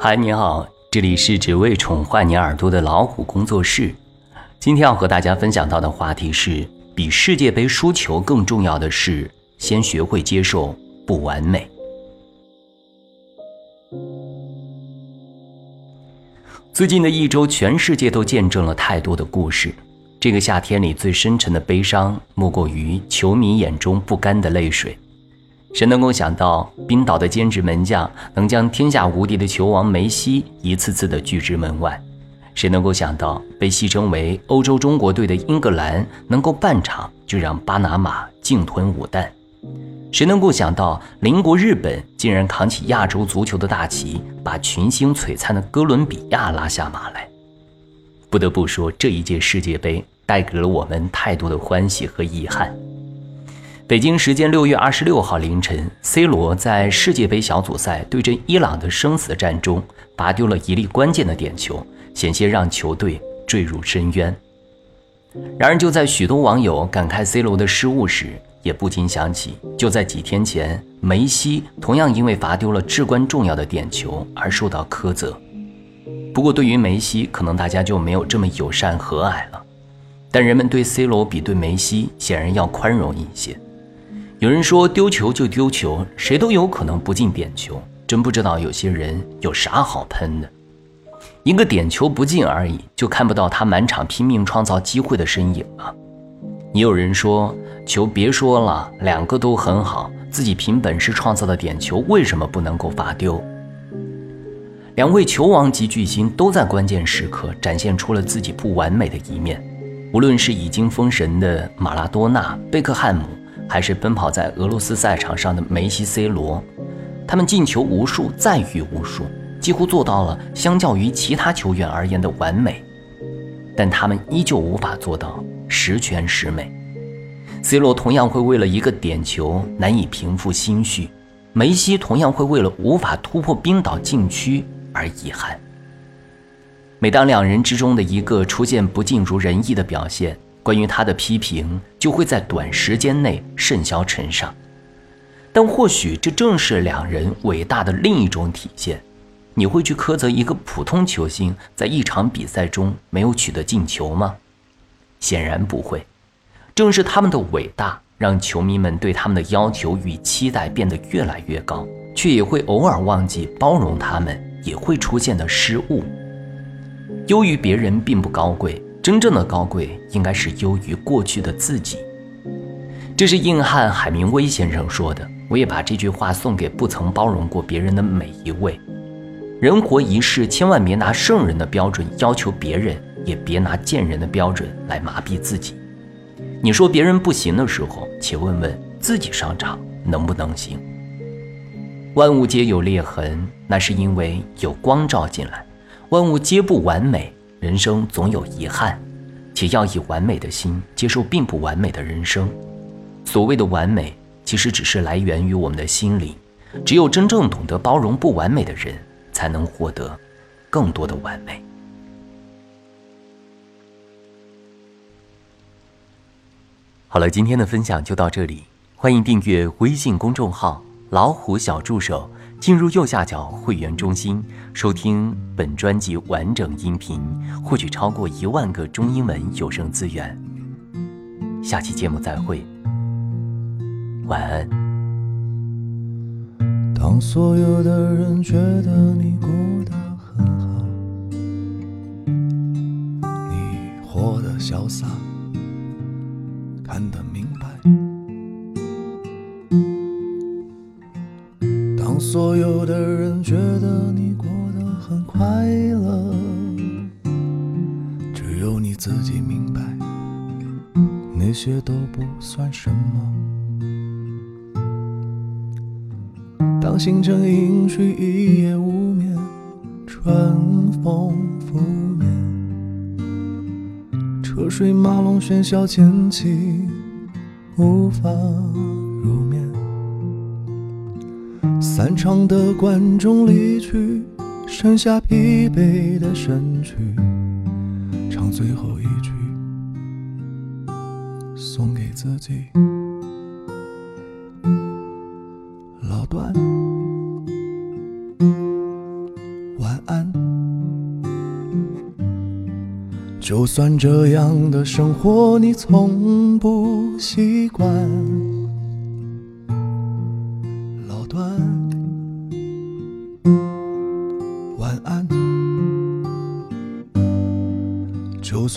嗨，你好，这里是只为宠坏你耳朵的老虎工作室。今天要和大家分享到的话题是：比世界杯输球更重要的是，先学会接受不完美。最近的一周，全世界都见证了太多的故事。这个夏天里最深沉的悲伤，莫过于球迷眼中不甘的泪水。谁能够想到，冰岛的兼职门将能将天下无敌的球王梅西一次次的拒之门外？谁能够想到，被戏称为欧洲中国队的英格兰能够半场就让巴拿马净吞五弹？谁能够想到，邻国日本竟然扛起亚洲足球的大旗，把群星璀璨的哥伦比亚拉下马来？不得不说，这一届世界杯带给了我们太多的欢喜和遗憾。北京时间六月二十六号凌晨，C 罗在世界杯小组赛对阵伊朗的生死战中罚丢了一粒关键的点球，险些让球队坠入深渊。然而，就在许多网友感慨 C 罗的失误时，也不禁想起，就在几天前，梅西同样因为罚丢了至关重要的点球而受到苛责。不过，对于梅西，可能大家就没有这么友善和蔼了。但人们对 C 罗比对梅西显然要宽容一些。有人说丢球就丢球，谁都有可能不进点球。真不知道有些人有啥好喷的。一个点球不进而已，就看不到他满场拼命创造机会的身影了。也有人说球别说了，两个都很好，自己凭本事创造的点球为什么不能够罚丢？两位球王级巨星都在关键时刻展现出了自己不完美的一面，无论是已经封神的马拉多纳、贝克汉姆。还是奔跑在俄罗斯赛场上的梅西、C 罗，他们进球无数，赞誉无数，几乎做到了相较于其他球员而言的完美，但他们依旧无法做到十全十美。C 罗同样会为了一个点球难以平复心绪，梅西同样会为了无法突破冰岛禁区而遗憾。每当两人之中的一个出现不尽如人意的表现，关于他的批评就会在短时间内甚嚣尘上，但或许这正是两人伟大的另一种体现。你会去苛责一个普通球星在一场比赛中没有取得进球吗？显然不会。正是他们的伟大，让球迷们对他们的要求与期待变得越来越高，却也会偶尔忘记包容他们也会出现的失误。优于别人并不高贵。真正的高贵应该是优于过去的自己，这是硬汉海明威先生说的。我也把这句话送给不曾包容过别人的每一位。人活一世，千万别拿圣人的标准要求别人，也别拿贱人的标准来麻痹自己。你说别人不行的时候，且问问自己上场能不能行。万物皆有裂痕，那是因为有光照进来；万物皆不完美。人生总有遗憾，且要以完美的心接受并不完美的人生。所谓的完美，其实只是来源于我们的心灵。只有真正懂得包容不完美的人，才能获得更多的完美。好了，今天的分享就到这里，欢迎订阅微信公众号“老虎小助手”。进入右下角会员中心，收听本专辑完整音频，获取超过一万个中英文有声资源。下期节目再会，晚安。当所有的人觉得你过得很好，你活得潇洒，看得所有的人觉得你过得很快乐，只有你自己明白，那些都不算什么。当星辰隐去，一夜无眠，春风拂面，车水马龙喧嚣渐起，无法。漫长的观众离去剩下疲惫的身躯唱最后一句送给自己。老段。晚安。就算这样的生活你从不习惯。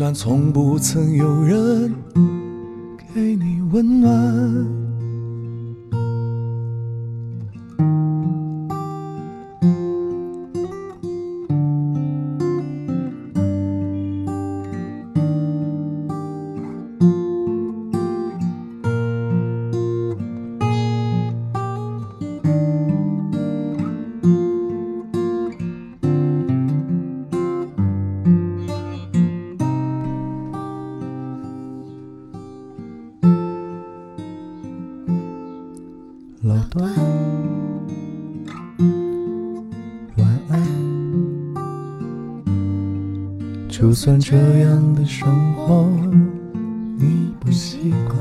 算从不曾有人给你温暖。就算这样的生活你不习惯，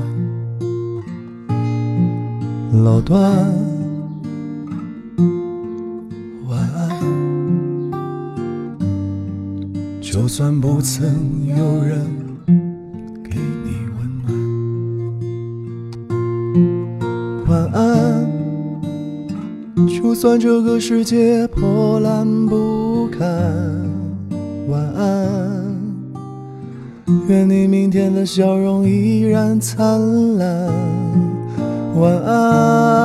老段，晚安。就算不曾有人给你温暖，晚安。就算这个世界破烂不堪，晚安。愿你明天的笑容依然灿烂，晚安。